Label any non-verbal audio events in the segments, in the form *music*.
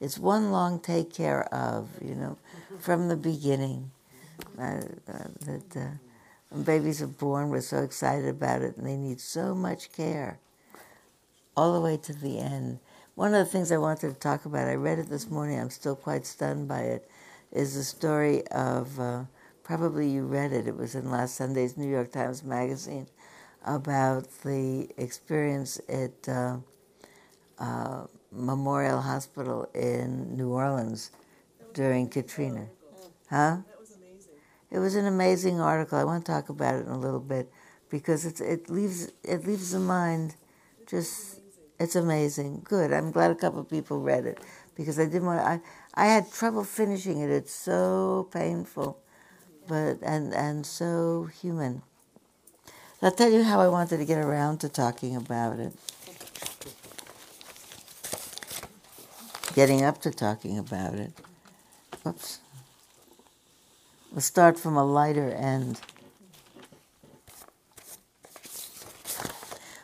It's one long take care of, you know, from the beginning. Uh, uh, that uh, when babies are born, we're so excited about it, and they need so much care, all the way to the end. One of the things I wanted to talk about, I read it this morning. I'm still quite stunned by it. Is the story of uh, probably you read it. It was in last Sunday's New York Times Magazine about the experience at uh, uh, Memorial Hospital in New Orleans during Katrina. Huh? It was an amazing article. I want to talk about it in a little bit because it's, it leaves it leaves the mind just it's amazing. Good. I'm glad a couple of people read it because I didn't want. I I had trouble finishing it. It's so painful, but and and so human. I'll tell you how I wanted to get around to talking about it. Getting up to talking about it. Oops. We'll start from a lighter end.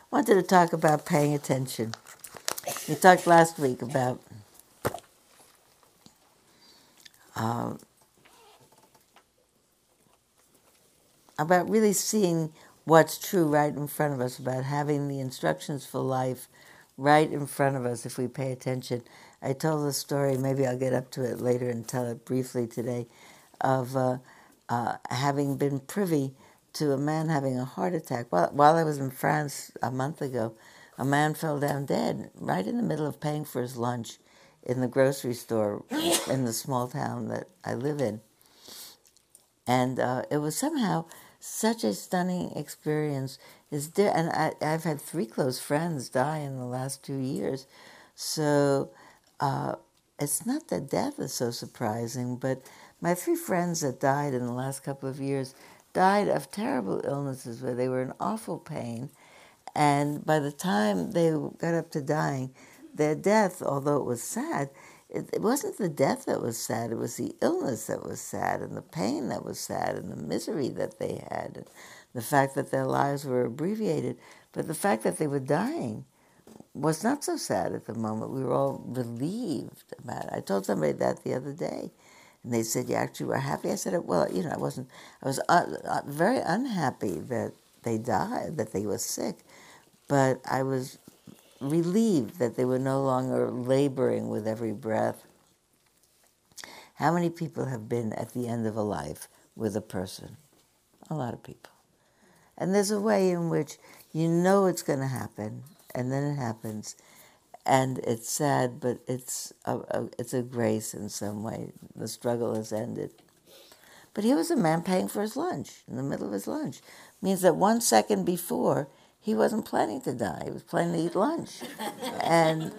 Wanted to talk about paying attention. We talked last week about um, about really seeing what's true right in front of us, about having the instructions for life right in front of us if we pay attention. I told the story, maybe I'll get up to it later and tell it briefly today, of uh, uh, having been privy to a man having a heart attack. While, while I was in France a month ago, a man fell down dead right in the middle of paying for his lunch in the grocery store in the small town that I live in. And uh, it was somehow such a stunning experience. Is there, and I, I've had three close friends die in the last two years, so uh, it's not that death is so surprising, but my three friends that died in the last couple of years died of terrible illnesses where they were in awful pain, and by the time they got up to dying, their death, although it was sad, it, it, wasn't the death that was sad, it was the illness that was sad, and the pain that was sad, and the misery that they had, and the fact that their lives were abbreviated. But the fact that they were dying was not so sad at the moment. We were all relieved about it. I told somebody that the other day, and they said, "You actually were happy." I said, "Well, you know, I wasn't. I was uh, uh, very unhappy that they died, that they were sick, but I was relieved that they were no longer laboring with every breath. How many people have been at the end of a life with a person? A lot of people. And there's a way in which you know it's going to happen, and then it happens, and it's sad, but it's a, a, it's a grace in some way. The struggle has ended. But here was a man paying for his lunch in the middle of his lunch. Means that one second before, he wasn't planning to die. He was planning to eat lunch, *laughs* and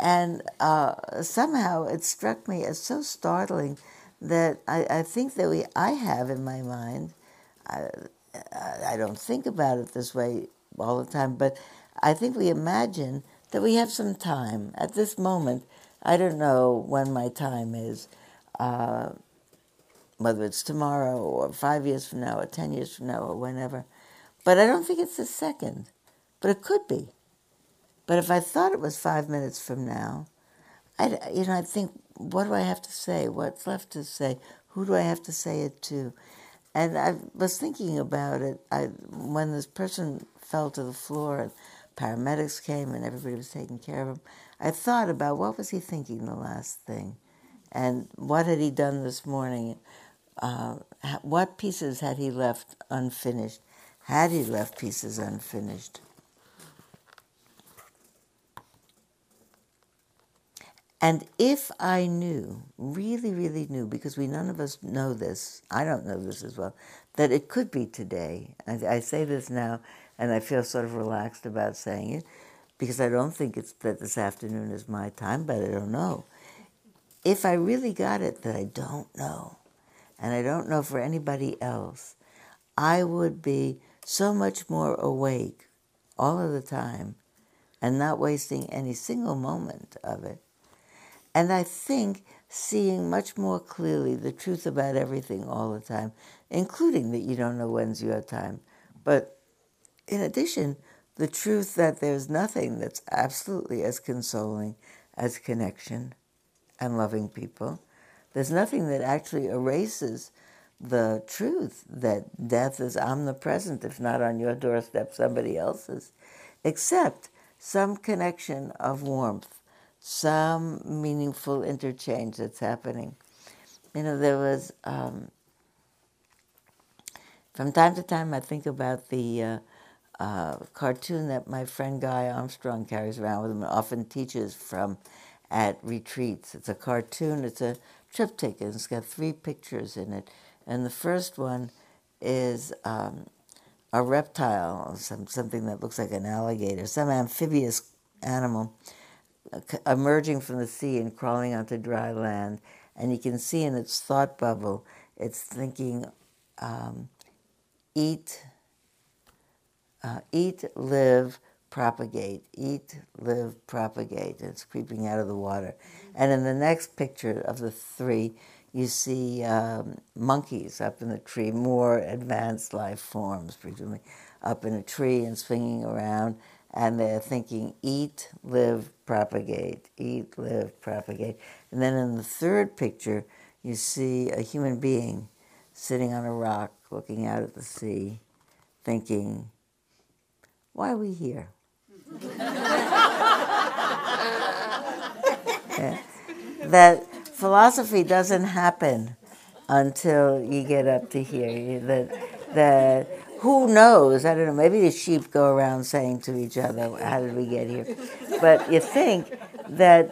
and uh, somehow it struck me as so startling that I, I think that we I have in my mind. I, I don't think about it this way all the time, but I think we imagine that we have some time at this moment. I don't know when my time is, uh, whether it's tomorrow or five years from now or ten years from now or whenever. But I don't think it's a second. But it could be. But if I thought it was five minutes from now, I you know I think, what do I have to say? What's left to say? Who do I have to say it to? And I was thinking about it. I when this person fell to the floor paramedics came and everybody was taking care of him. I thought about what was he thinking the last thing, and what had he done this morning. Uh, what pieces had he left unfinished? Had he left pieces unfinished? And if I knew, really, really knew, because we none of us know this, I don't know this as well, that it could be today. I, I say this now, and I feel sort of relaxed about saying it, because I don't think it's that this afternoon is my time, but I don't know. If I really got it that I don't know, and I don't know for anybody else, I would be so much more awake all of the time and not wasting any single moment of it and I think seeing much more clearly the truth about everything all the time, including that you don't know when's your time. But in addition, the truth that there's nothing that's absolutely as consoling as connection and loving people. There's nothing that actually erases the truth that death is omnipresent, if not on your doorstep, somebody else's, except some connection of warmth, some meaningful interchange that's happening. You know, there was, um, from time to time, I think about the uh, uh, cartoon that my friend Guy Armstrong carries around with him and often teaches from at retreats. It's a cartoon, it's a triptych, and it's got three pictures in it. And the first one is um, a reptile, some, something that looks like an alligator, some amphibious animal uh, emerging from the sea and crawling onto dry land. And you can see in its thought bubble, it's thinking, um, eat, uh, eat, live, propagate, eat, live, propagate. It's creeping out of the water. And in the next picture of the three, you see um, monkeys up in the tree, more advanced life forms, presumably, up in a tree and swinging around. And they're thinking, eat, live, propagate, eat, live, propagate. And then in the third picture, you see a human being sitting on a rock, looking out at the sea, thinking, why are we here? *laughs* That philosophy doesn't happen until you get up to here. That that who knows? I don't know. Maybe the sheep go around saying to each other, "How did we get here?" But you think that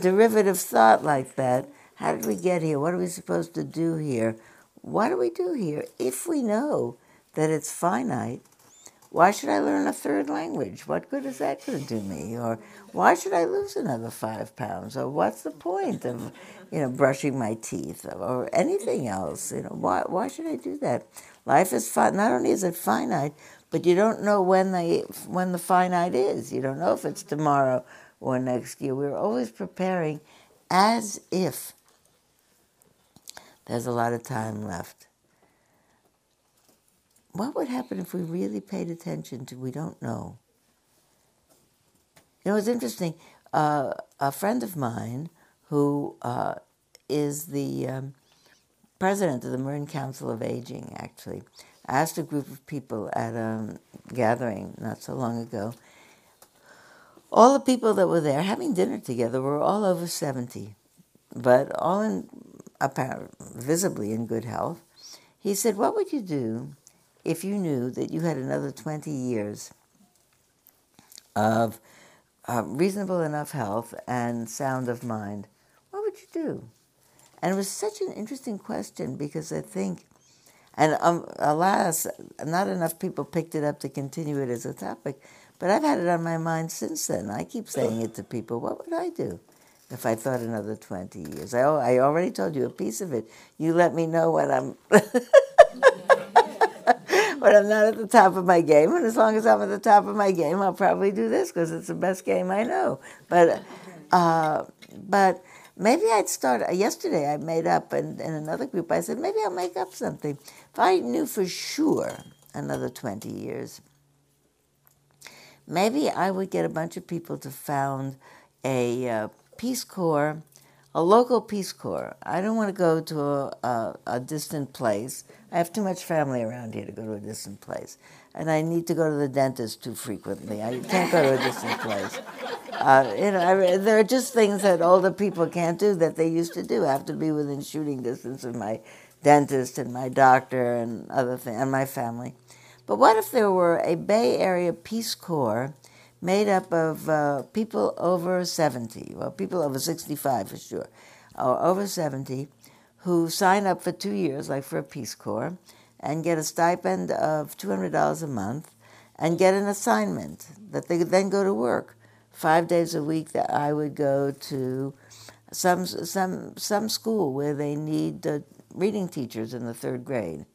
derivative thought like that. How did we get here? What are we supposed to do here? What do we do here? If we know that it's finite, why should I learn a third language? What good is that going to do me? Or why should I lose another five pounds? Or what's the point of, you know, brushing my teeth or anything else? You know, why why should I do that? Life is fun. Not only is it finite, but you don't know when the when the finite is. You don't know if it's tomorrow or next year. We're always preparing as if there's a lot of time left what would happen if we really paid attention to we don't know? You know, it's interesting. Uh, a friend of mine who uh, is the um, president of the Marin Council of Aging, actually, asked a group of people at a gathering not so long ago. All the people that were there having dinner together were all over 70, but all in apparent, visibly in good health. He said, What would you do if you knew that you had another 20 years of uh, reasonable enough health and sound of mind, what would you do? And it was such an interesting question because I think, and um, alas, not enough people picked it up to continue it as a topic, but I've had it on my mind since then. I keep saying it to people what would I do? if I thought another 20 years. I, I already told you a piece of it. You let me know when I'm *laughs* but I'm not at the top of my game. And as long as I'm at the top of my game, I'll probably do this because it's the best game I know. But, uh, but maybe I'd start. Yesterday, I made up, and in another group, I said maybe I'll make up something. If I knew for sure another 20 years, maybe I would get a bunch of people to found a uh, Peace Corps a local Peace Corps. I don't want to go to a, a, a, distant place. I have too much family around here to go to a distant place. And I need to go to the dentist too frequently. I can't go to a distant place. Uh, you know, I, there are just things that older people can't do that they used to do. I have to be within shooting distance of my dentist and my doctor and other things, and my family. But what if there were a Bay Area Peace Corps made up of uh, people over 70, well, people over 65 for sure, or over 70, who sign up for two years, like for a Peace Corps, and get a stipend of $200 a month and get an assignment that they then go to work. Five days a week that I would go to some, some, some school where they need uh, reading teachers in the third grade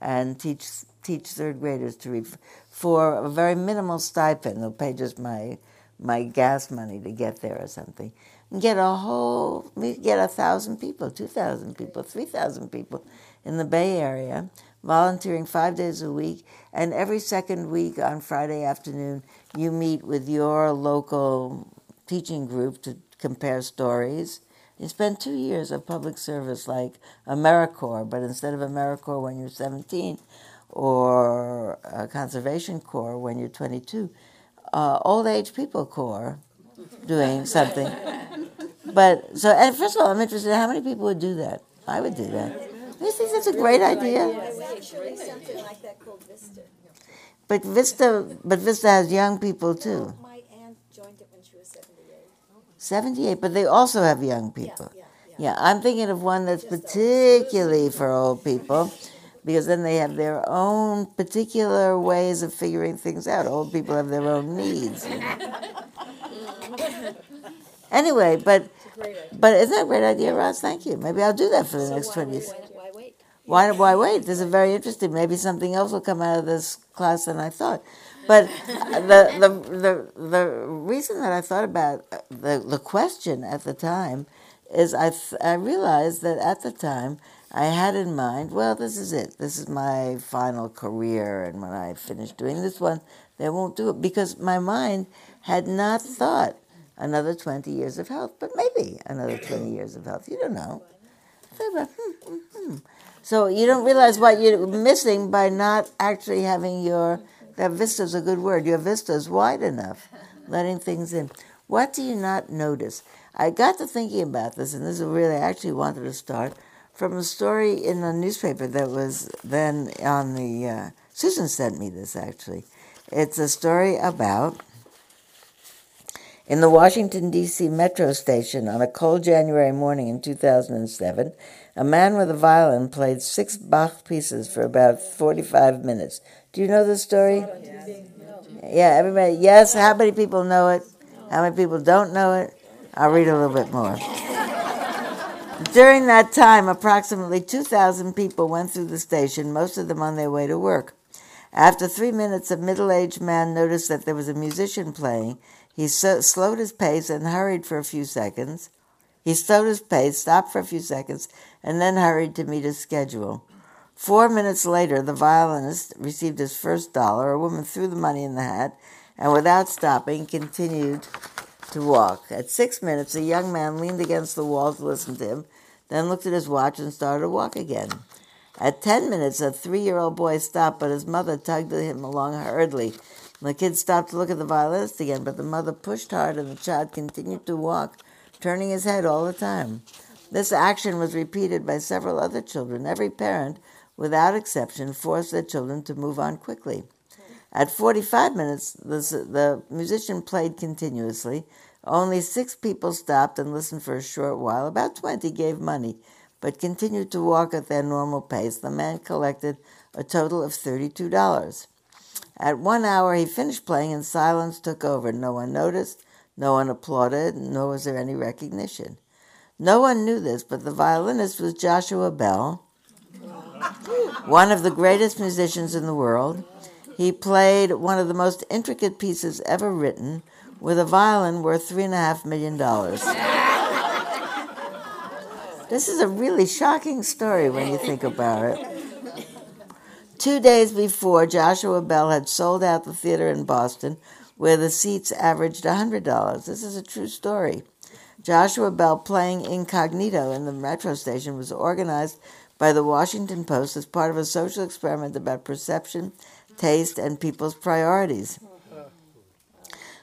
and teach teach third graders to read for a very minimal stipend. They'll pay just my my gas money to get there or something. And get a whole we get a thousand people, two thousand people, three thousand people in the Bay Area, volunteering five days a week, and every second week on Friday afternoon you meet with your local teaching group to compare stories. You spend two years of public service like AmeriCorps, but instead of AmeriCorps when you're 17 or Conservation Corps when you're 22, uh, Old Age People Corps doing something. But so, and first of all, I'm interested in how many people would do that. I would do that. You think that's a great idea? But Vista, but Vista has young people too. My aunt joined it when she was 78. 78, but they also have young people. Yeah, Yeah, I'm thinking of one that's particularly for old people because then they have their own particular ways of figuring things out. Old people have their own needs. *laughs* *laughs* anyway, but but isn't that a great idea, Ross? Thank you. Maybe I'll do that for the next 20 years. Why wait? Why, why wait? This is very interesting. Maybe something else will come out of this class than I thought. But uh, the, the, the, the reason that I thought about uh, the, the question at the time is I, th- I realized that at the time I had in mind, well, this is it. This is my final career. And when I finish doing this one, they won't do it. Because my mind had not thought another 20 years of health, but maybe another 20 years of health. You don't know. hmm, hmm, hmm. So you don't realize what you're missing by not actually having your that vista is a good word. Your vista is wide enough, letting things in. What do you not notice? I got to thinking about this, and this is really I actually wanted to start from a story in a newspaper that was then on the. Uh, Susan sent me this actually. It's a story about in the Washington, D.C. metro station on a cold January morning in 2007, a man with a violin played six Bach pieces for about 45 minutes. Do you know the story? Yeah, everybody. Yes, how many people know it? How many people don't know it? I'll read a little bit more. During that time, approximately 2,000 people went through the station, most of them on their way to work. After three minutes, a middle aged man noticed that there was a musician playing. He so- slowed his pace and hurried for a few seconds. He slowed his pace, stopped for a few seconds, and then hurried to meet his schedule. Four minutes later, the violinist received his first dollar. A woman threw the money in the hat and, without stopping, continued to walk. At six minutes, a young man leaned against the wall to listen to him, then looked at his watch and started to walk again. At ten minutes, a three year old boy stopped, but his mother tugged him along hurriedly. The kid stopped to look at the violinist again, but the mother pushed hard and the child continued to walk, turning his head all the time. This action was repeated by several other children. Every parent, without exception, forced their children to move on quickly. At 45 minutes, the, the musician played continuously. Only six people stopped and listened for a short while. About 20 gave money, but continued to walk at their normal pace. The man collected a total of $32. At one hour, he finished playing and silence took over. No one noticed, no one applauded, nor was there any recognition. No one knew this, but the violinist was Joshua Bell, one of the greatest musicians in the world. He played one of the most intricate pieces ever written with a violin worth three and a half million dollars. this is a really shocking story when you think about it. Two days before, Joshua Bell had sold out the theater in Boston, where the seats averaged $100. This is a true story. Joshua Bell playing incognito in the metro station was organized by the Washington Post as part of a social experiment about perception, taste, and people's priorities.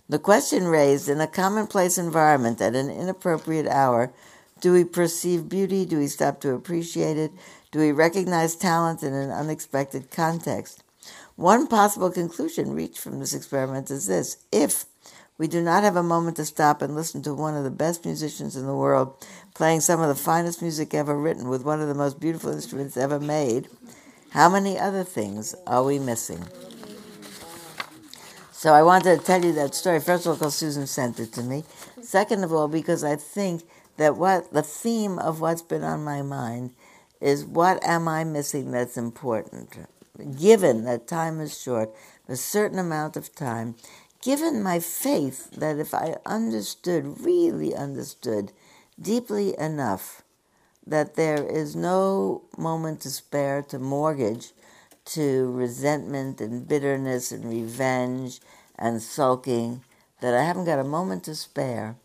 The question raised in a commonplace environment at an inappropriate hour do we perceive beauty? Do we stop to appreciate it? Do we recognize talent in an unexpected context? One possible conclusion reached from this experiment is this if we do not have a moment to stop and listen to one of the best musicians in the world playing some of the finest music ever written with one of the most beautiful instruments ever made, how many other things are we missing? So I wanted to tell you that story. First of all, because Susan sent it to me. Second of all, because I think that what the theme of what's been on my mind is what am I missing that's important? Given that time is short, a certain amount of time, given my faith that if I understood, really understood, deeply enough that there is no moment to spare to mortgage to resentment and bitterness and revenge and sulking, that I haven't got a moment to spare,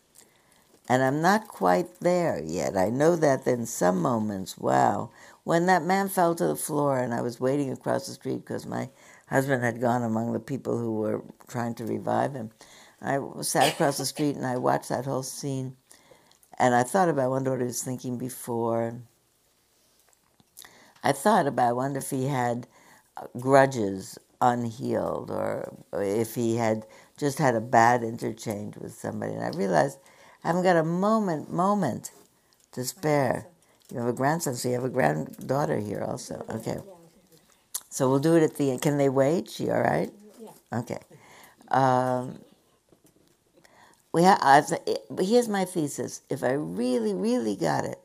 And I'm not quite there yet. I know that in some moments, wow. When that man fell to the floor and I was waiting across the street because my husband had gone among the people who were trying to revive him, I sat across the street and I watched that whole scene. And I thought about, I wonder what he was thinking before. I thought about, I wonder if he had uh, grudges unhealed or if he had just had a bad interchange with somebody. And I realized I haven't got a moment, moment to spare. You have a grandson, so you have a granddaughter here also. Okay. So we'll do it at the end. Can they wait? She all right? Yeah. Okay. Um, we ha- here's my thesis. If I really, really got it,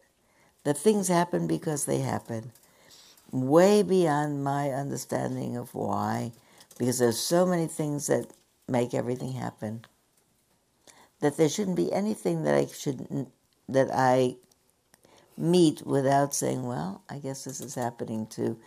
that things happen because they happen, way beyond my understanding of why, because there's so many things that make everything happen, that there shouldn't be anything that I should that I meet without saying, "Well, I guess this is happening to."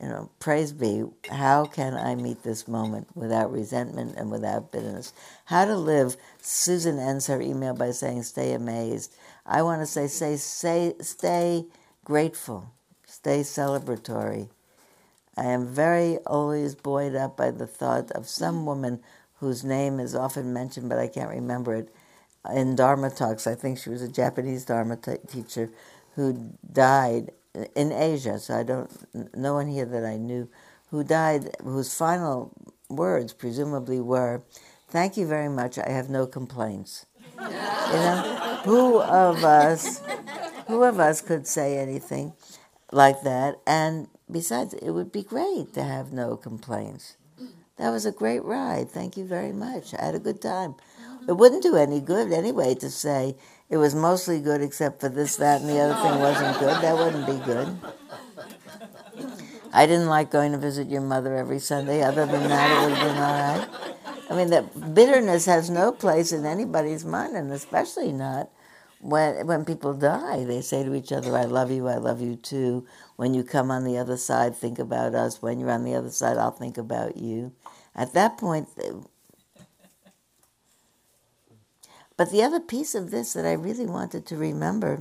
you know, praise be, how can I meet this moment without resentment and without bitterness? How to live. Susan ends her email by saying, stay amazed. I want to say, say, say, stay grateful, stay celebratory. I am very always buoyed up by the thought of some woman whose name is often mentioned, but I can't remember it, in Dharma talks. I think she was a Japanese Dharma t- teacher who died in Asia, so I don't, no one here that I knew who died, whose final words presumably were, Thank you very much, I have no complaints. you know, who of us, who of us could say anything like that? And besides, it would be great to have no complaints. That was a great ride. Thank you very much. I had a good time. Mm-hmm. It wouldn't do any good anyway to say, it was mostly good except for this, that, and the other thing wasn't good. That wouldn't be good. I didn't like going to visit your mother every Sunday. Other than that, it would have been all right. I mean, that bitterness has no place in anybody's mind, and especially not when when people die. They say to each other, "I love you. I love you too." When you come on the other side, think about us. When you're on the other side, I'll think about you. At that point, but the other piece of this that I really wanted to remember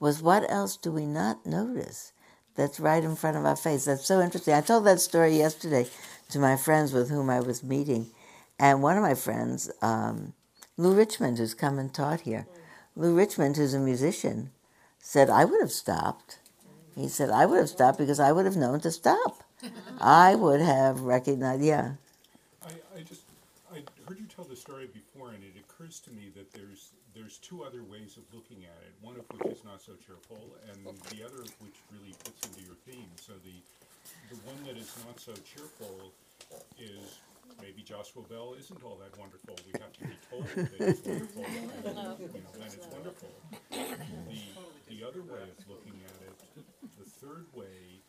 was what else do we not notice that's right in front of our face? That's so interesting. I told that story yesterday to my friends with whom I was meeting, and one of my friends, um, Lou Richmond, who's come and taught here, Lou Richmond, who's a musician, said, I would have stopped. He said, I would have stopped because I would have known to stop. *laughs* I would have recognized, yeah. I, I just I heard you tell the story before, and it occurs to me that there's there's two other ways of looking at it. One of which is not so cheerful, and the other of which really fits into your theme. So the the one that is not so cheerful is maybe Joshua Bell isn't all that wonderful. We have to be told that it's wonderful, and you know, it's wonderful. The the other way of looking at it, the third way,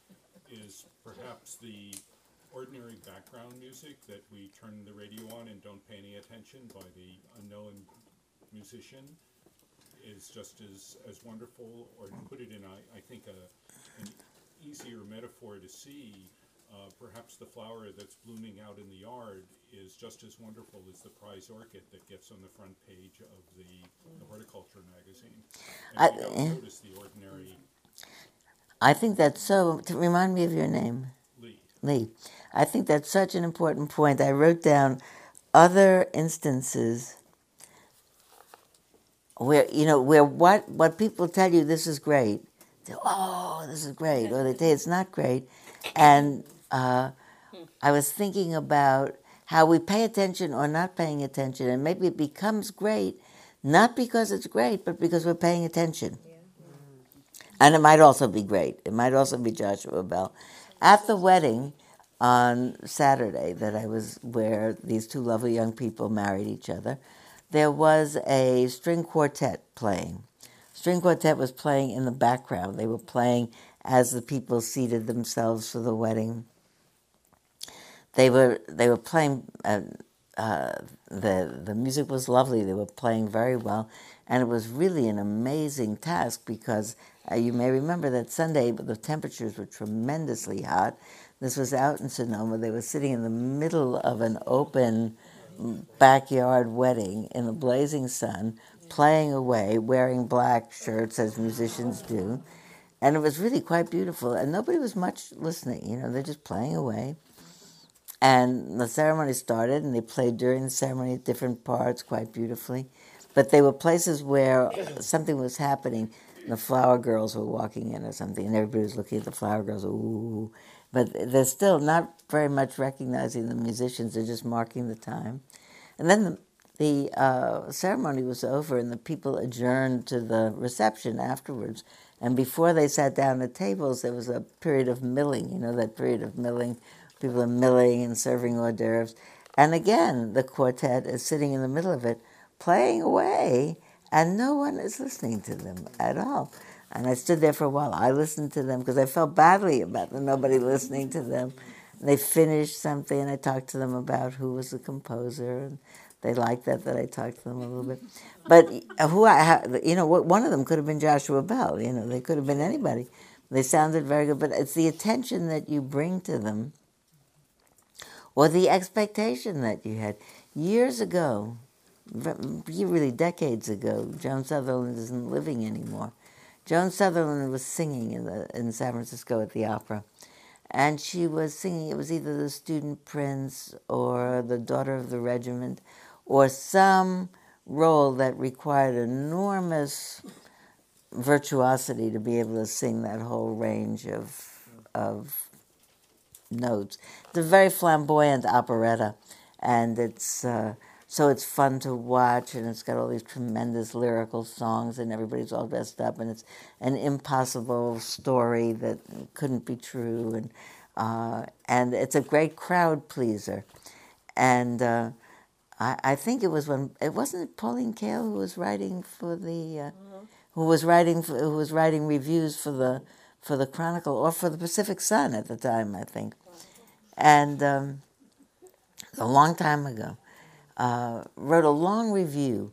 is perhaps the ordinary background music that we turn the radio on and don't pay any attention by the unknown musician is just as, as wonderful, or to put it in, I, I think, a, an easier metaphor to see, uh, perhaps the flower that's blooming out in the yard is just as wonderful as the prize orchid that gets on the front page of the, the horticulture magazine. And I- we don't notice the ordinary I think that's so. To remind me of your name, lead. Lee. I think that's such an important point. I wrote down other instances where you know where what what people tell you this is great. They, oh, this is great, or they say it's not great, and uh, I was thinking about how we pay attention or not paying attention, and maybe it becomes great not because it's great, but because we're paying attention. And it might also be great. It might also be Joshua Bell. At the wedding on Saturday that I was where these two lovely young people married each other, there was a string quartet playing. String quartet was playing in the background. They were playing as the people seated themselves for the wedding. They were they were playing. Uh, uh, the the music was lovely. They were playing very well, and it was really an amazing task because uh, you may remember that Sunday the temperatures were tremendously hot. This was out in Sonoma. They were sitting in the middle of an open backyard wedding in the blazing sun, playing away, wearing black shirts as musicians do. And it was really quite beautiful. And nobody was much listening, you know, they're just playing away. And the ceremony started, and they played during the ceremony different parts quite beautifully. But they were places where something was happening. The flower girls were walking in or something, and everybody was looking at the flower girls. Ooh, but they're still not very much recognizing the musicians. They're just marking the time. And then the, the uh, ceremony was over, and the people adjourned to the reception afterwards. And before they sat down at tables, there was a period of milling. You know that period of milling People are milling and serving hors d'oeuvres. And again, the quartet is sitting in the middle of it, playing away, and no one is listening to them at all. And I stood there for a while. I listened to them because I felt badly about the nobody listening to them. And they finished something, and I talked to them about who was the composer, and they liked that that I talked to them a little bit. But uh, who I, you know, one of them could have been Joshua Bell. You know, they could have been anybody. They sounded very good, but it's the attention that you bring to them or the expectation that you had. Years ago, really decades ago, Joan Sutherland isn't living anymore. Joan Sutherland was singing in, the, in San Francisco at the opera. And she was singing, it was either the student prince or the daughter of the regiment or some role that required enormous virtuosity to be able to sing that whole range of, of notes. It's a very flamboyant operetta, and it's uh, so it's fun to watch, and it's got all these tremendous lyrical songs, and everybody's all dressed up, and it's an impossible story that couldn't be true, and uh, and it's a great crowd pleaser, and. Uh, I, I think it was when it wasn't Pauline Kael who was writing for the uh, mm-hmm. who was writing for, who was writing reviews for the for the Chronicle or for the Pacific Sun at the time, I think and um, a long time ago, uh, wrote a long review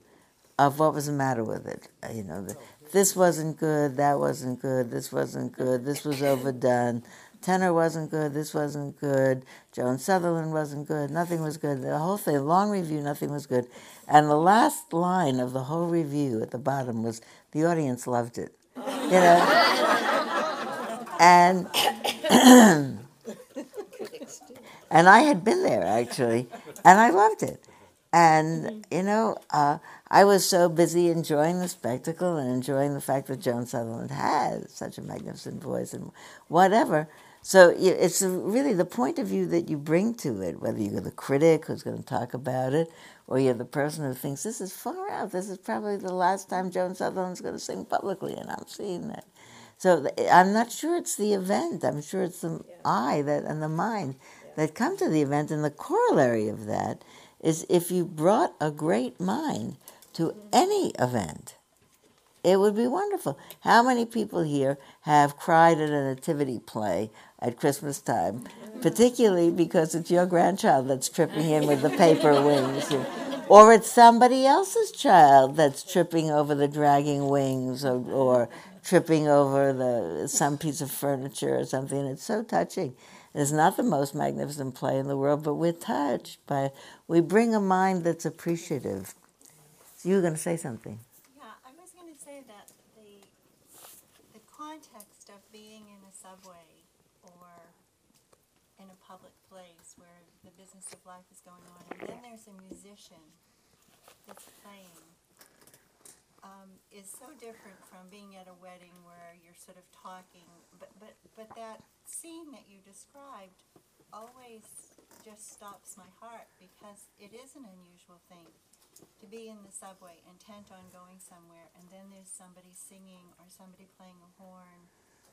of what was the matter with it. Uh, you know, the, this wasn't good, that wasn't good, this wasn't good, this was overdone. Tenor wasn't good, this wasn't good, Joan Sutherland wasn't good, nothing was good. The whole thing, long review, nothing was good. And the last line of the whole review at the bottom was, the audience loved it. You know? and *clears throat* *clears throat* *laughs* and I had been there actually, and I loved it. And you know, uh, I was so busy enjoying the spectacle and enjoying the fact that Joan Sutherland had such a magnificent voice and whatever. So it's really the point of view that you bring to it, whether you're the critic who's going to talk about it, or you're the person who thinks this is far out. This is probably the last time Joan Sutherland's going to sing publicly, and I'm seeing that. So I'm not sure it's the event. I'm sure it's the yeah. eye that and the mind that come to the event. And the corollary of that is if you brought a great mind to any event, it would be wonderful. How many people here have cried at a nativity play at Christmas time, particularly because it's your grandchild that's tripping in with the paper wings? Or it's somebody else's child that's tripping over the dragging wings or, or tripping over the some piece of furniture or something. It's so touching. It's not the most magnificent play in the world, but we're touched by we bring a mind that's appreciative. So you were going to say something. Yeah, I was going to say that the the context of being in a subway or in a public place where the business of life is going on, and then there's a musician that's playing um, is so different from being at a wedding where you're sort of talking. But but but that scene that you described always just stops my heart because it is an unusual thing to be in the subway intent on going somewhere and then there's somebody singing or somebody playing a horn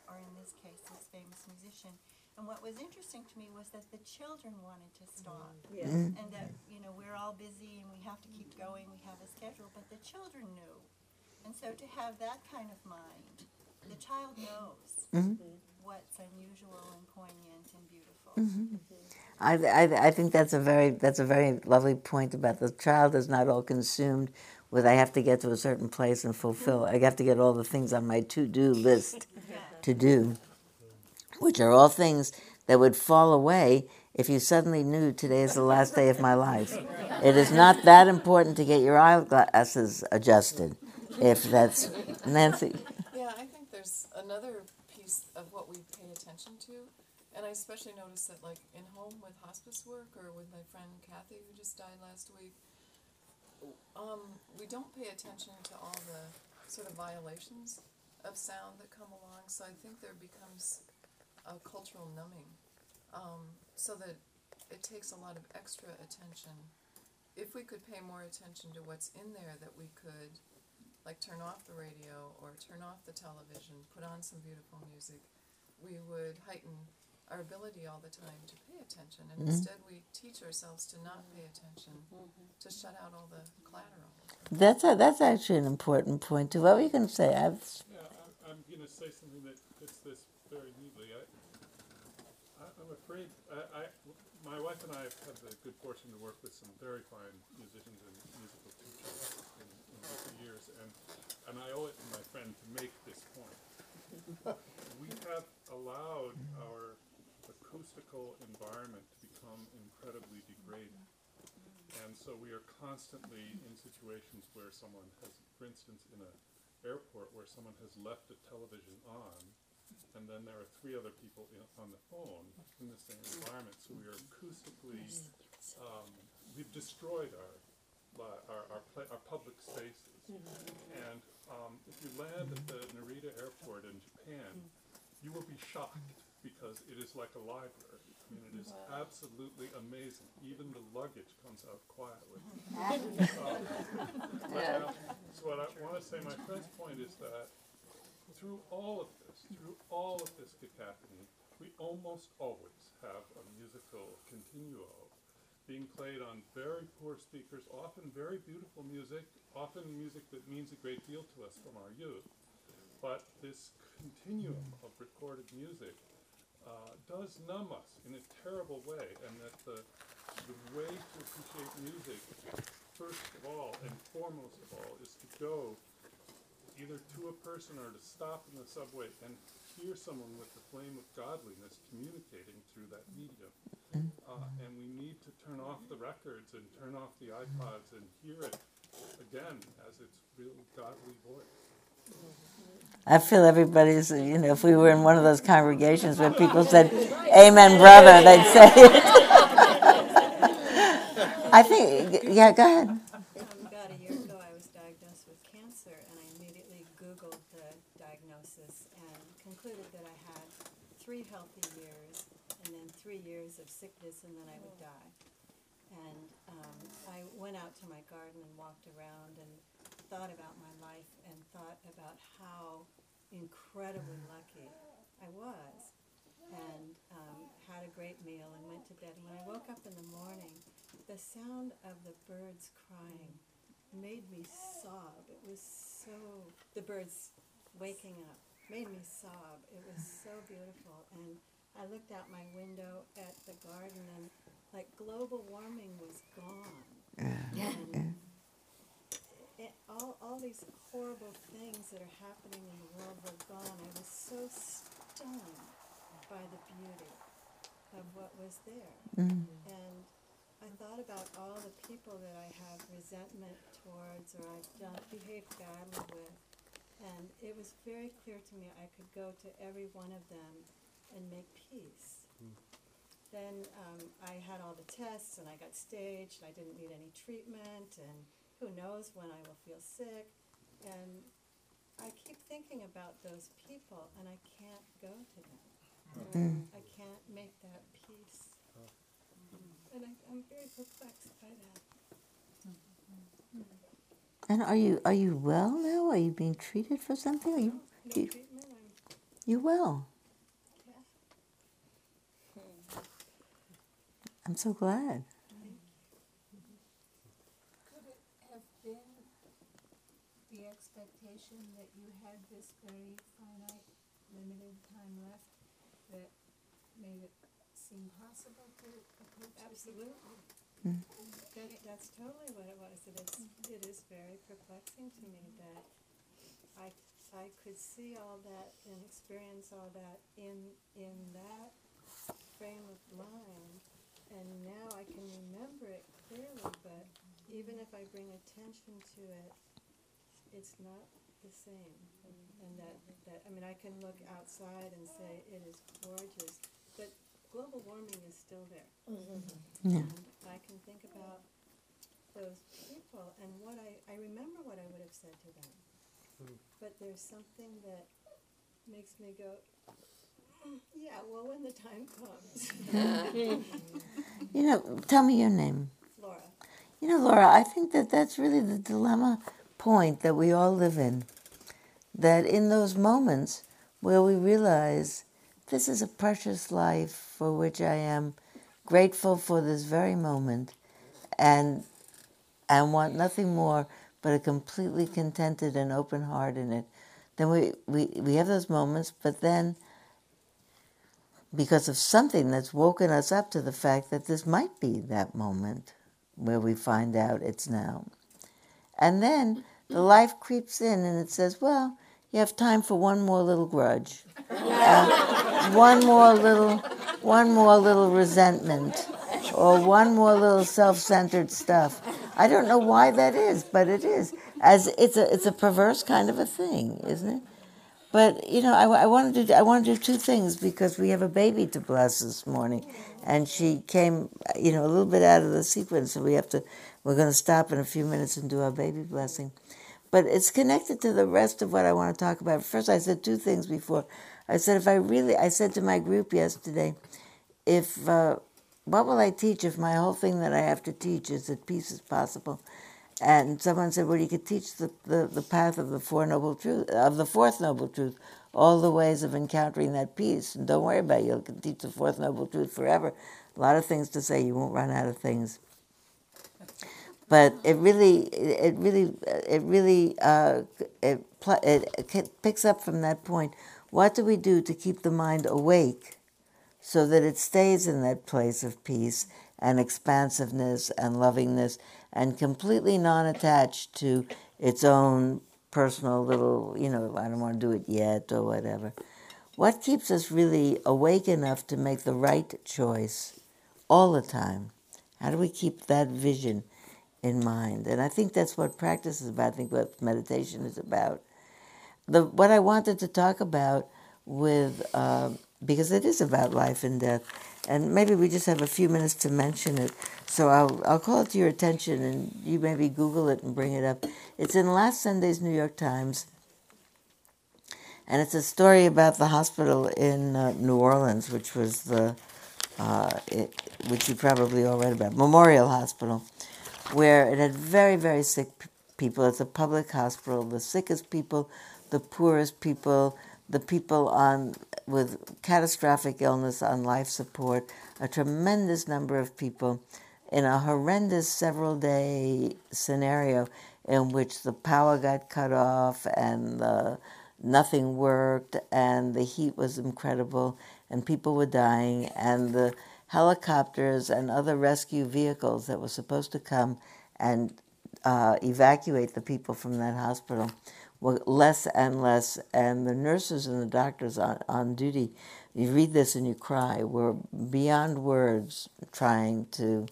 or in this case this famous musician and what was interesting to me was that the children wanted to stop mm-hmm. yes. and that you know we're all busy and we have to keep going we have a schedule but the children knew and so to have that kind of mind, the child knows mm-hmm. what's unusual and poignant and beautiful. Mm-hmm. I, I, I think that's a very that's a very lovely point about the child is not all consumed with I have to get to a certain place and fulfill. I have to get all the things on my to do list *laughs* to do, which are all things that would fall away if you suddenly knew today is the last day of my life. *laughs* It is not that important to get your eyeglasses adjusted, if that's Nancy. Yeah, I think there's another piece of what we pay attention to, and I especially noticed that, like in home with hospice work or with my friend Kathy who just died last week, um, we don't pay attention to all the sort of violations of sound that come along. So I think there becomes a cultural numbing, um, so that it takes a lot of extra attention. If we could pay more attention to what's in there, that we could like turn off the radio or turn off the television, put on some beautiful music, we would heighten our ability all the time to pay attention. And mm-hmm. instead, we teach ourselves to not pay attention, mm-hmm. to shut out all the clatter all the time. That's a, that's actually an important point too. What were you going to say? I've, Yeah, I'm, I'm gonna say something that fits this very neatly. I, I, I'm afraid, I, I, my wife and I have had the good fortune to work with some very fine musicians and musical teachers in, in recent years, and, and I owe it to my friend to make this point. *laughs* We have allowed our acoustical environment to become incredibly degraded. And so we are constantly in situations where someone has, for instance, in an airport where someone has left a television on, and then there are three other people in, on the phone in the same environment. So we are acoustically, um, we've destroyed our, li- our, our, our public spaces. And um, if you land at the Narita airport in Japan, you will be shocked because it is like a library. I mean, it is absolutely amazing. Even the luggage comes out quietly. *laughs* Um, So what I want to say, my first point is that through all of this, through all of this cacophony, we almost always have a musical continuo being played on very poor speakers, often very beautiful music, often music that means a great deal to us from our youth. But this continuum of recorded music uh, does numb us in a terrible way, and that the, the way to appreciate music, first of all and foremost of all, is to go either to a person or to stop in the subway and hear someone with the flame of godliness communicating through that medium. Uh, and we need to turn off the records and turn off the iPods and hear it again as its real godly voice. I feel everybody's, you know, if we were in one of those congregations where people said, Amen, brother, they'd say it. *laughs* I think, yeah, go ahead. Um, about a year ago, I was diagnosed with cancer, and I immediately Googled the diagnosis and concluded that I had three healthy years, and then three years of sickness, and then I would die. And um, I went out to my garden and walked around and thought about my life and thought about how incredibly lucky I was, and um, had a great meal and went to bed. And when I woke up in the morning, the sound of the birds crying made me sob. It was so, the birds waking up made me sob. It was so beautiful. And I looked out my window at the garden and like global warming was gone. And it, all, all these horrible things that are happening in the world were gone. I was so stunned by the beauty of what was there. And I thought about all the people that I have resentment towards or I've done, behaved badly with. And it was very clear to me I could go to every one of them and make peace. Then um, I had all the tests and I got staged. I didn't need any treatment and who knows when I will feel sick. And I keep thinking about those people and I can't go to them. Hmm. I can't make that peace. Hmm. And I, I'm very perplexed by that. Hmm. And are you are you well now? Are you being treated for something? Are you No you, treatment, I'm, you well? yeah. I'm so glad. Could it have been the expectation that you had this very finite, limited time left that made it seem possible to approach the people? Absolutely. Mm. That, that's totally what it was. It is, mm-hmm. it is very perplexing to me that I, I could see all that and experience all that in, in that frame of mind. and now I can remember it clearly, but even if I bring attention to it, it's not the same. And that, that, I mean, I can look outside and say it is gorgeous, but global warming is still there. Yeah. And I can think about those people and what I, I remember what I would have said to them. But there's something that makes me go, "Mm, yeah, well, when the time comes. *laughs* You know, tell me your name. Laura. You know, Laura, I think that that's really the dilemma point that we all live in. That in those moments where we realize this is a precious life for which I am grateful for this very moment and and want nothing more but a completely contented and open heart in it, then we, we, we have those moments, but then because of something that's woken us up to the fact that this might be that moment where we find out it's now. And then the life creeps in and it says, well, you have time for one more little grudge, uh, one more little, one more little resentment, or one more little self-centered stuff. I don't know why that is, but it is. As it's a, it's a perverse kind of a thing, isn't it? But you know, I, I want to I want to do two things because we have a baby to bless this morning, and she came, you know, a little bit out of the sequence, so we have to. We're going to stop in a few minutes and do our baby blessing, but it's connected to the rest of what I want to talk about. First, I said two things before. I said if I really, I said to my group yesterday, if uh, what will I teach if my whole thing that I have to teach is that peace is possible? And someone said, well, you could teach the, the, the path of the four noble truth of the fourth noble truth, all the ways of encountering that peace. And don't worry about it, you can teach the fourth noble truth forever. A lot of things to say, you won't run out of things. But it really, it really, it really, uh, it, it picks up from that point. What do we do to keep the mind awake so that it stays in that place of peace and expansiveness and lovingness and completely non attached to its own personal little, you know, I don't want to do it yet or whatever. What keeps us really awake enough to make the right choice all the time? How do we keep that vision in mind? And I think that's what practice is about. I think what meditation is about. The what I wanted to talk about with uh, because it is about life and death, and maybe we just have a few minutes to mention it. So I'll I'll call it to your attention, and you maybe Google it and bring it up. It's in last Sunday's New York Times, and it's a story about the hospital in uh, New Orleans, which was the uh, it, which you probably all read about, Memorial Hospital, where it had very very sick people. It's a public hospital. The sickest people, the poorest people, the people on with catastrophic illness on life support, a tremendous number of people in a horrendous several day scenario in which the power got cut off and the, nothing worked and the heat was incredible and people were dying and the helicopters and other rescue vehicles that were supposed to come and uh, evacuate the people from that hospital were less and less, and the nurses and the doctors on, on duty, you read this and you cry, were beyond words trying to,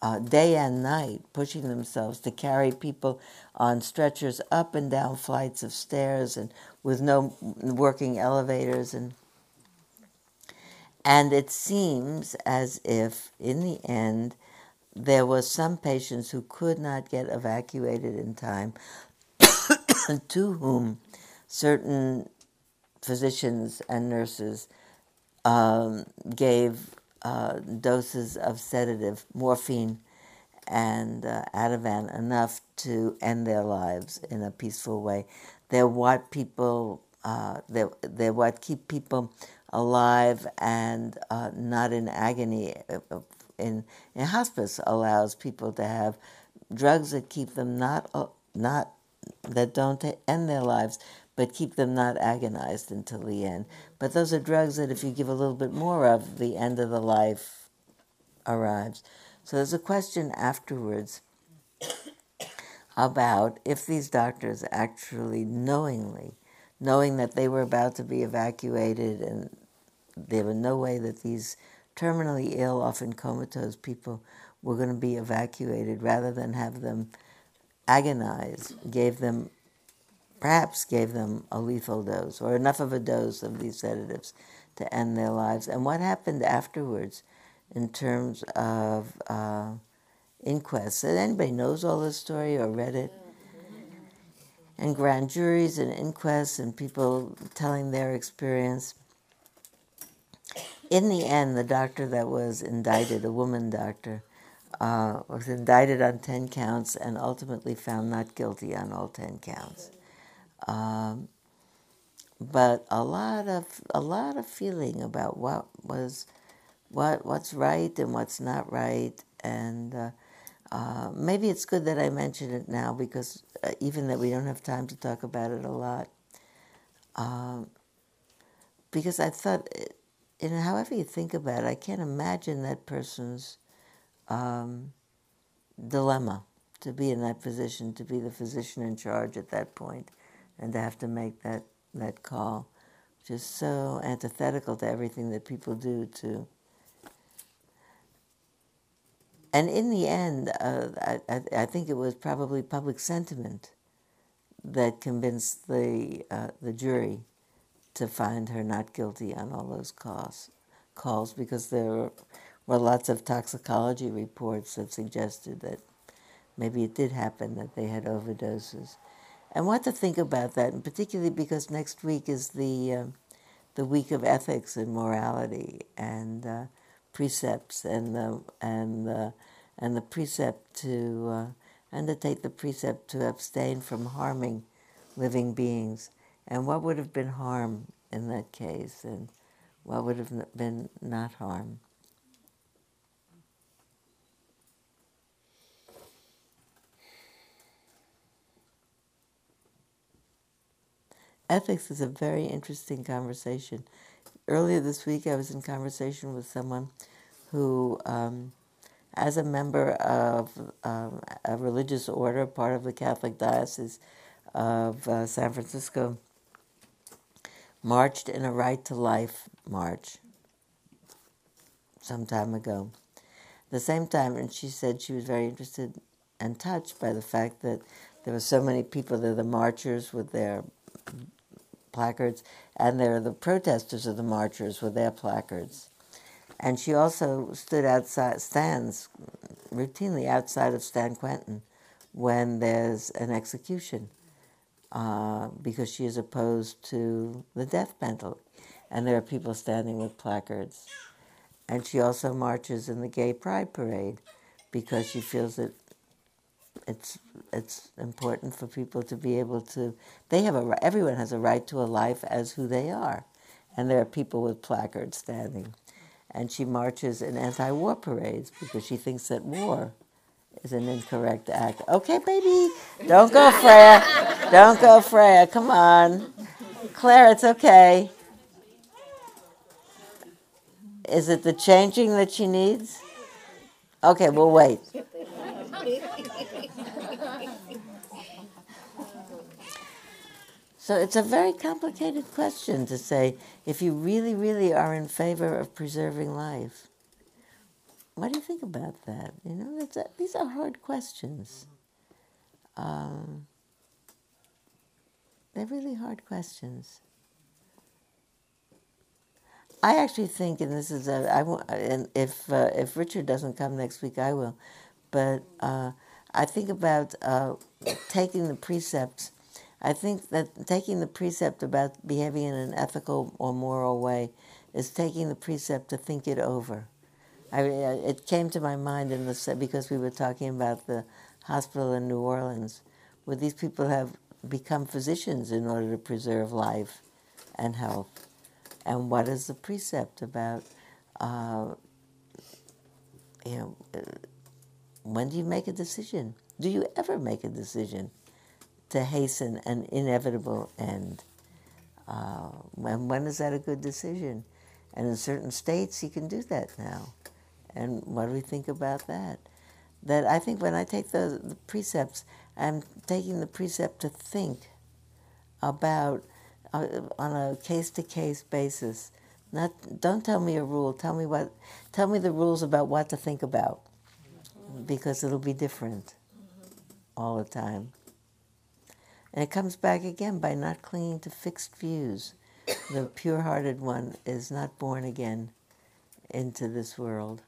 uh, day and night, pushing themselves to carry people on stretchers up and down flights of stairs and with no working elevators and and it seems as if in the end there were some patients who could not get evacuated in time *coughs* to whom certain physicians and nurses um, gave uh, doses of sedative, morphine, and uh, Ativan enough to end their lives in a peaceful way. They're what people, uh, they're, they're what keep people alive and uh, not in agony. uh, In, in hospice allows people to have drugs that keep them not uh, not that don't end their lives, but keep them not agonized until the end. But those are drugs that, if you give a little bit more of, the end of the life arrives. So there's a question afterwards about if these doctors actually knowingly, knowing that they were about to be evacuated and there was no way that these terminally ill, often comatose people were going to be evacuated rather than have them agonize, gave them, perhaps gave them a lethal dose or enough of a dose of these sedatives to end their lives. And what happened afterwards in terms of uh, inquests? And anybody knows all this story or read it? And grand juries and inquests and people telling their experience. In the end, the doctor that was indicted, a woman doctor, uh, was indicted on 10 counts and ultimately found not guilty on all 10 counts. Um, but a lot of a lot of feeling about what was what what's right and what's not right and uh, uh, maybe it's good that I mention it now because uh, even that we don't have time to talk about it a lot um, because I thought you know however you think about it I can't imagine that person's um, dilemma to be in that position, to be the physician in charge at that point, and to have to make that, that call, which is so antithetical to everything that people do to. And in the end, uh, I, I, think it was probably public sentiment that convinced the, uh, the jury to find her not guilty on all those calls, calls because there were lots of toxicology reports that suggested that maybe it did happen that they had overdoses. And what to think about that, and particularly because next week is the uh, the week of ethics and morality and uh, precepts and the and the and the precept to uh, undertake the precept to abstain from harming living beings. And what would have been harm in that case, and what would have been not harm. ethics is a very interesting conversation. Earlier this week, I was in conversation with someone who, um, as a member of um, a religious order, part of the Catholic Diocese of uh, San Francisco, marched in a right to life march some time ago. the same time, and she said she was very interested and touched by the fact that there were so many people there, the marchers with their placards, and there are the protesters of the marchers with their placards. And she also stood outside, stands routinely outside of San Quentin when there's an execution uh, because she is opposed to the death penalty. And there are people standing with placards. And she also marches in the Gay Pride Parade because she feels that it's it's important for people to be able to. They have a everyone has a right to a life as who they are, and there are people with placards standing, and she marches in anti-war parades because she thinks that war is an incorrect act. Okay, baby, don't go, Freya. don't go, Freya. Come on, Claire. It's okay. Is it the changing that she needs? Okay, we'll wait. So it's a very complicated question to say if you really, really are in favor of preserving life. What do you think about that? You know, a, these are hard questions. Um, they're really hard questions. I actually think, and this is a, I won't, and if uh, if Richard doesn't come next week, I will. But uh, I think about uh, taking the precepts I think that taking the precept about behaving in an ethical or moral way is taking the precept to think it over. I, it came to my mind in the because we were talking about the hospital in New Orleans, where these people have become physicians in order to preserve life and health. And what is the precept about? Uh, you know, uh, when do you make a decision? Do you ever make a decision? to hasten an inevitable end. Uh, when, when is that a good decision? And in certain states, you can do that now. And what do we think about that? That I think when I take the, precepts, I'm taking the precept to think about, uh, on a case to case basis, Not don't tell me a rule. Tell me what tell me the rules about what to think about. Because it'll be different all the time. And it comes back again by not clinging to fixed views. The pure hearted one is not born again into this world.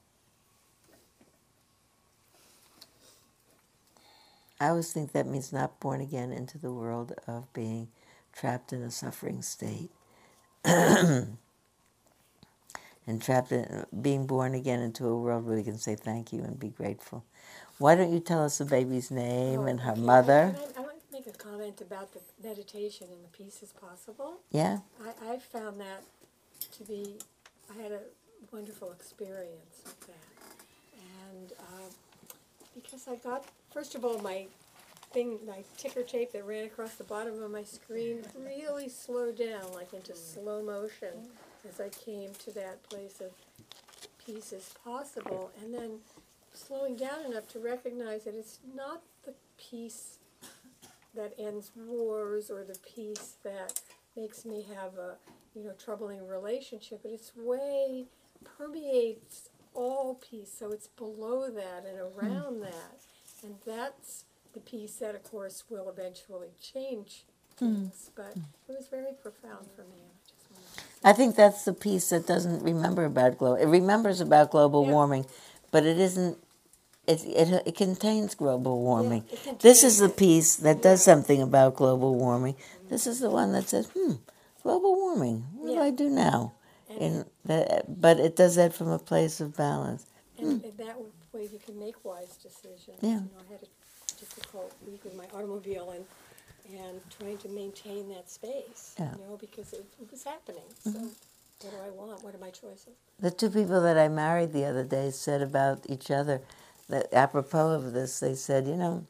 I always think that means not born again into the world of being trapped in a suffering state. *clears throat* and trapped in being born again into a world where we can say thank you and be grateful. Why don't you tell us the baby's name Oh, and her okay. mother? I, I want to make a comment about the meditation and the peace is possible. Yeah? I, I found that to be, I had a wonderful experience with that. And uh, because I got, first of all, my thing, my ticker tape that ran across the bottom of my screen really slowed down, like into slow motion, as I came to that place of peace is possible. And then slowing down enough to recognize that it's not the peace that ends wars or the peace that makes me have a you know troubling relationship but it's way permeates all peace so it's below that and around that and that's the peace that of course will eventually change things but it was very profound for me I just wanted to I think that's the peace that doesn't remember about global. It remembers about global Yeah. warming, but it isn't. It, it, it contains global warming. it this is the peace that does something about global warming. This is the one that says, "Hmm, global warming. What do I do now?" And- In the, but it does that from a place of balance. And, and that way you can make wise decisions. Yeah. You know, I had a difficult week with my automobile and, and trying to maintain that space, Yeah. Mm-hmm. you know, because it, it was happening. So what do I want? What are my choices? The two people that I married the other day said about each other that apropos of this, they said, you know,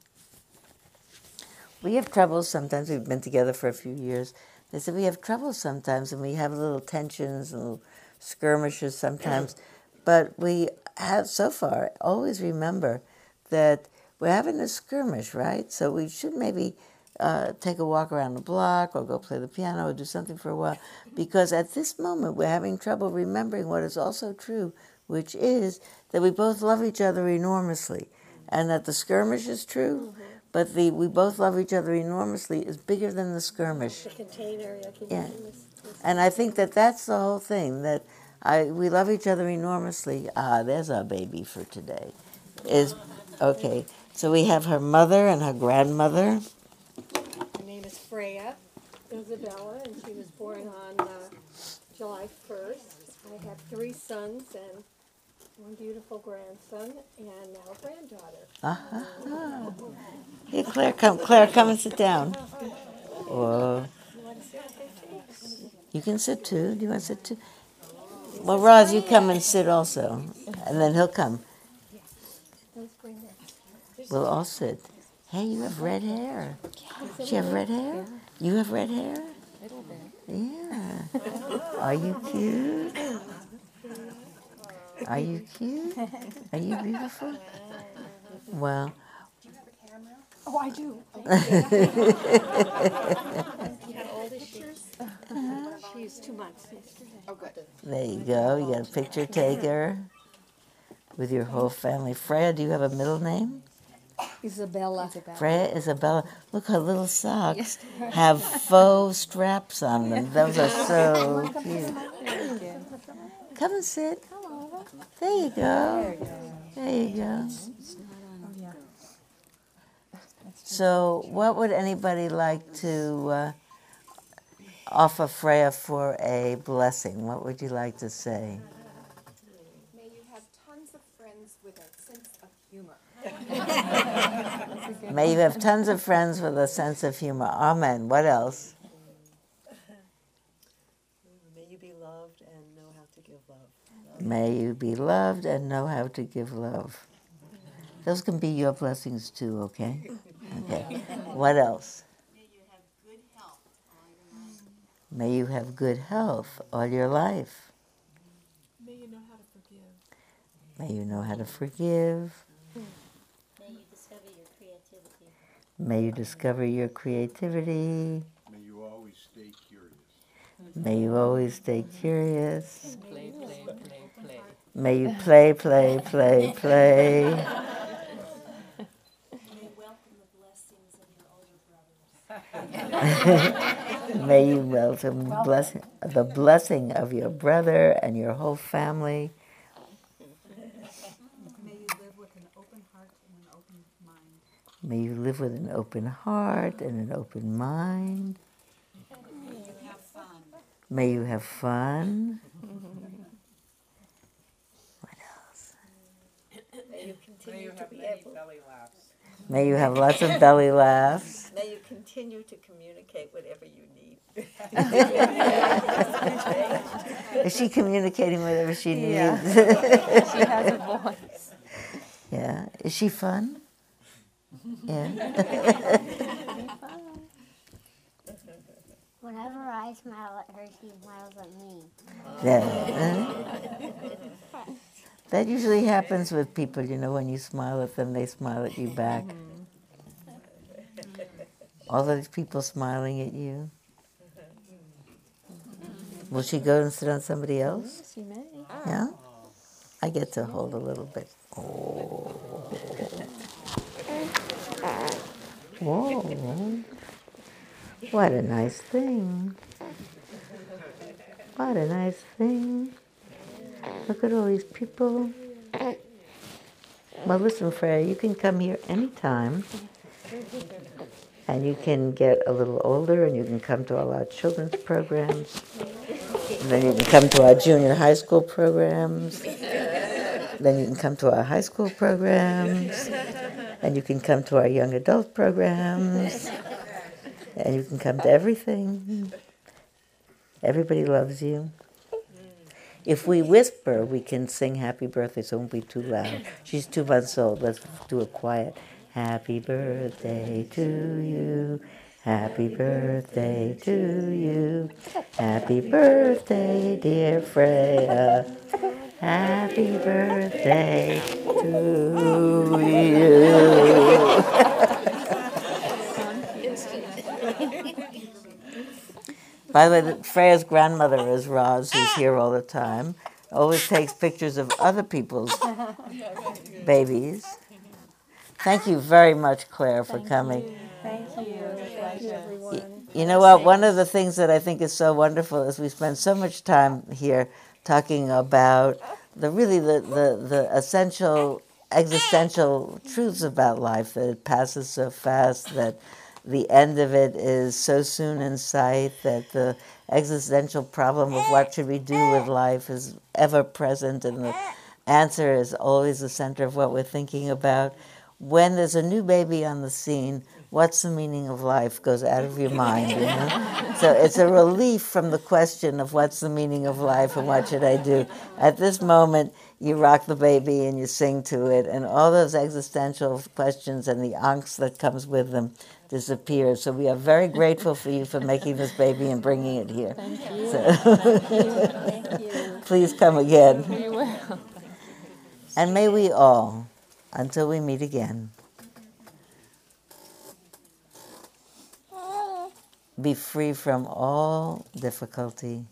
we have troubles sometimes. We've been together for a few years. They said we have troubles sometimes, and we have little tensions and little skirmishes sometimes. *clears throat* But we have so far always remember that we're having a skirmish, right? So we should maybe uh, take a walk around the block or go play the piano or do something for a while. Because at this moment, we're having trouble remembering what is also true, which is that we both love each other enormously. And that the skirmish is true, but the we both love each other enormously is bigger than the skirmish. The container, Yeah. saying this, this And I think that that's the whole thing that I we love each other enormously. Ah, there's our baby for today. Is okay. So we have her mother and her grandmother. Her name is Freya Isabella, and she was born on uh, July 1st. I have three sons and one beautiful grandson, and now a granddaughter. Uh-huh. Here, Claire, come. Claire, come and sit down. Whoa. You want to sit up there too? You can sit too. Do you want to sit too? Well, Roz, you come and sit also, and then he'll come. Let's bring that. We'll all sit. Hey, you have red hair. Do you have red hair? You have red hair? Yeah. Are you cute? Are you cute? Are you beautiful? Well, Do you have a camera? Oh, I do. *laughs* How old is she? She's two months yesterday. Oh, good. there you go. You got a picture taker with your whole family. Freya, do you have a middle name? Isabella. Freya Isabella. Look, her little socks have faux straps on them. Those are *laughs* so cute. Come and sit. There you go. There you go. So, what would anybody like to uh, offer Freya for a blessing? What would you like to say? May you have tons of friends with a sense of humor. *laughs* May you have tons of friends with a sense of humor. Amen. What else? May you be loved and know how to give love. May you be loved and know how to give love. Those can be your blessings too, okay? Okay. What else? May you have good health all your life. May you know how to forgive. May you know how to forgive. May you discover your creativity. May you discover your creativity. May you always stay curious. May you always stay curious. Play, play, play, play. May you play, play, play, play. May *laughs* you welcome bless, the blessing of your brother and your whole family. May you live with an open heart and an open mind. May you live with an open heart and an open mind. May you have fun. What else? May you have many belly laughs. May you have lots of belly laughs. May you continue to communicate whatever you need. Is she communicating whatever she needs? Yeah. she has a voice. Yeah. Is she fun? Yeah. Whenever I smile at her, she smiles at me. yeah. That usually happens with people, you know, when you smile at them, they smile at you back. Mm-hmm. All those people smiling at you. Will she go and sit on somebody else? Yes, She may. Yeah? I get to hold a little bit. Oh. Whoa. What a nice thing. What a nice thing. Look at all these people. Well, listen, Freya, you can come here anytime. And you can get a little older and you can come to all our children's programs. Then you can come to our junior high school programs. Then you can come to our high school programs. And you can come to our young adult programs. And you can come to everything. Everybody loves you. If we whisper, we can sing happy birthday, so it won't be too loud. She's two months old. Let's do it quiet. Happy birthday to you. Happy birthday to you. Happy birthday, dear Freya. Happy birthday to you. *laughs* By the way, Freya's grandmother is Roz, who's here all the time. Always takes pictures of other people's babies. Thank you very much, Claire, for coming. Thank you. Thank you, everyone. You know what? One of the things that I think is so wonderful is we spend so much time here talking about the really the, the, the essential existential truths about life that it passes so fast that the end of it is so soon in sight that the existential problem of what should we do with life is ever present and the answer is always the center of what we're thinking about when there's a new baby on the scene what's the meaning of life goes out of your mind you know so it's a relief from the question of what's the meaning of life and what should i do at this moment you rock the baby and you sing to it and all those existential questions and the angst that comes with them disappear so we are very grateful for you for making this baby and bringing it here Thank you. So- Thank you. Thank *laughs* you. please come again We will. and may we all until we meet again be free from all difficulty.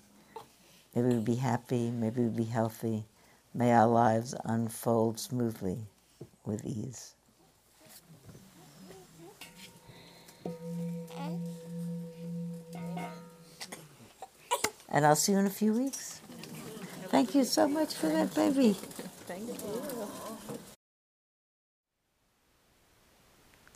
Maybe we'll be happy, maybe we'll be healthy. May our lives unfold smoothly with ease. And I'll see you in a few weeks. Thank you so much for that baby. Thank you.